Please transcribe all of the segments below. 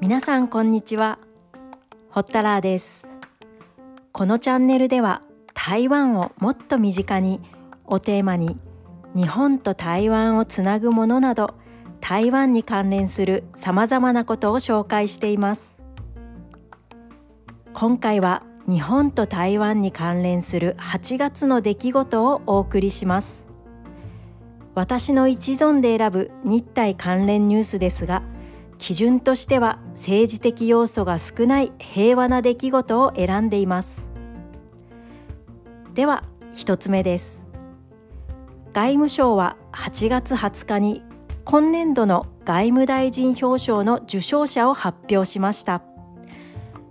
皆さんこんにちは。ホッタラーです。このチャンネルでは台湾をもっと身近にをテーマに日本と台湾をつなぐものなど台湾に関連するさまざまなことを紹介しています。今回は日本と台湾に関連する8月の出来事をお送りします。私の一存で選ぶ日体関連ニュースですが基準としては政治的要素が少ない平和な出来事を選んでいます。では1つ目です。外務省は8月20日に今年度の外務大臣表彰の受賞者を発表しました。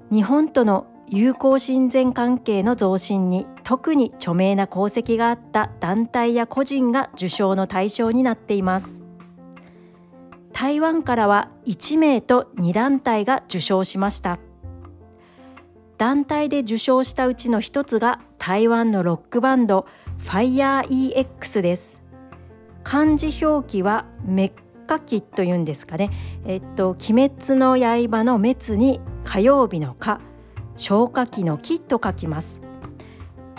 日本との友好親善関係の増進に特に著名な功績があった団体や個人が受賞の対象になっています。台湾からは1名と2団体が受賞しました。団体で受賞したうちの一つが台湾のロックバンド FireEX です。漢字表記はメッカキというんですかね。えっと鬼滅の刃の滅に火曜日の火消火器の木と書きます。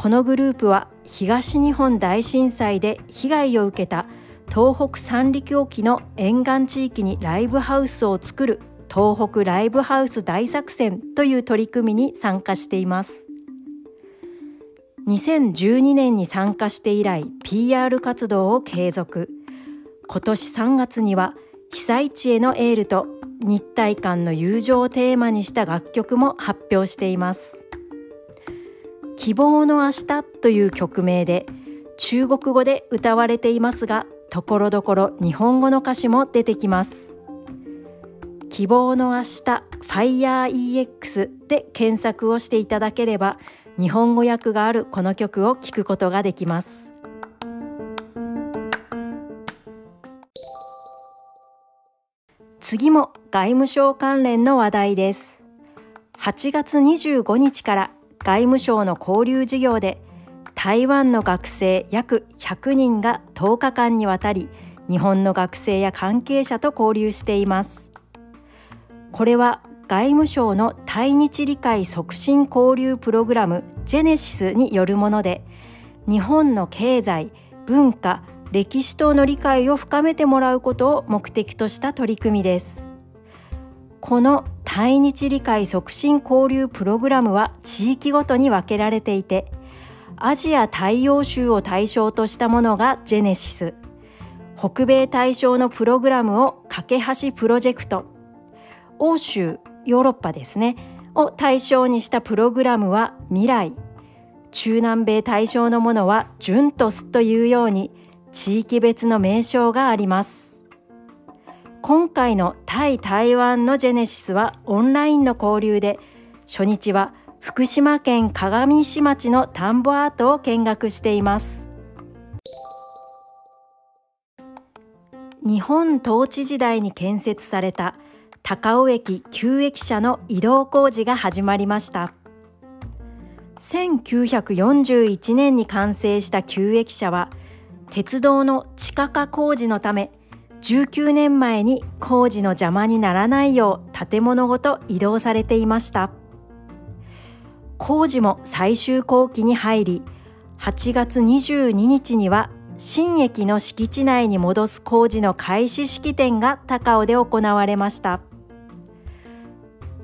このグループは東日本大震災で被害を受けた東北三陸沖の沿岸地域にライブハウスを作る東北ライブハウス大作戦という取り組みに参加しています。2012年に参加して以来 PR 活動を継続。今年3月には被災地へのエールと日体間の友情をテーマにした楽曲も発表しています。希望の明日という曲名で中国語で歌われていますがところどころ日本語の歌詞も出てきます。希望の明日 FireEX で検索をしていただければ日本語訳があるこの曲を聴くことができます。次も外務省関連の話題です。8月25日から外務省の交流事業で台湾の学生約100人が10日間にわたり日本の学生や関係者と交流しています。これは外務省の対日理解促進交流プログラムジェネシスによるもので日本の経済文化歴史等の理解を深めてもらうことを目的とした取り組みです。この対日理解促進交流プログラムは地域ごとに分けられていてアジア太陽州を対象としたものがジェネシス。北米対象のプログラムを架け橋プロジェクト。欧州ヨーロッパですね。を対象にしたプログラムは未来。中南米対象のものはジュントスというように地域別の名称があります。今回の対台湾のジェネシスはオンラインの交流で初日は福島県鏡石町の田んぼアートを見学しています。日本統治時代に建設された高尾駅旧駅舎の移動工事が始まりました。1941年に完成した旧駅舎は鉄道の地下化工事のため19年前に工事の邪魔にならないよう建物ごと移動されていました。工事も最終工期に入り8月22日には新駅の敷地内に戻す工事の開始式典が高尾で行われました。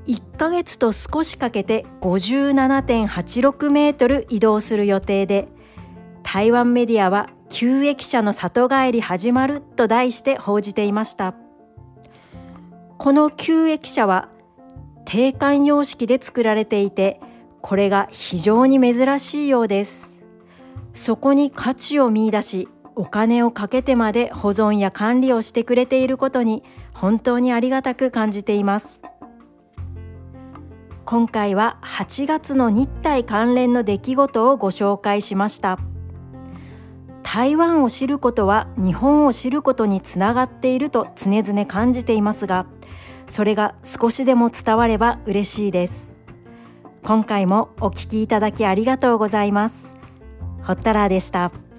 1ヶ月と少しかけて57.86メートル移動する予定で台湾メディアは旧駅舎の里帰り始まると題して報じていました。この旧駅舎は定款様式で作られていてこれが非常に珍しいようです。そこに価値を見出しお金をかけてまで保存や管理をしてくれていることに本当にありがたく感じています。今回は8月の日体関連の出来事をご紹介しました。台湾を知ることは日本を知ることにつながっていると常々感じていますがそれが少しでも伝われば嬉しいです今回もお聞きいただきありがとうございますほったらーでした。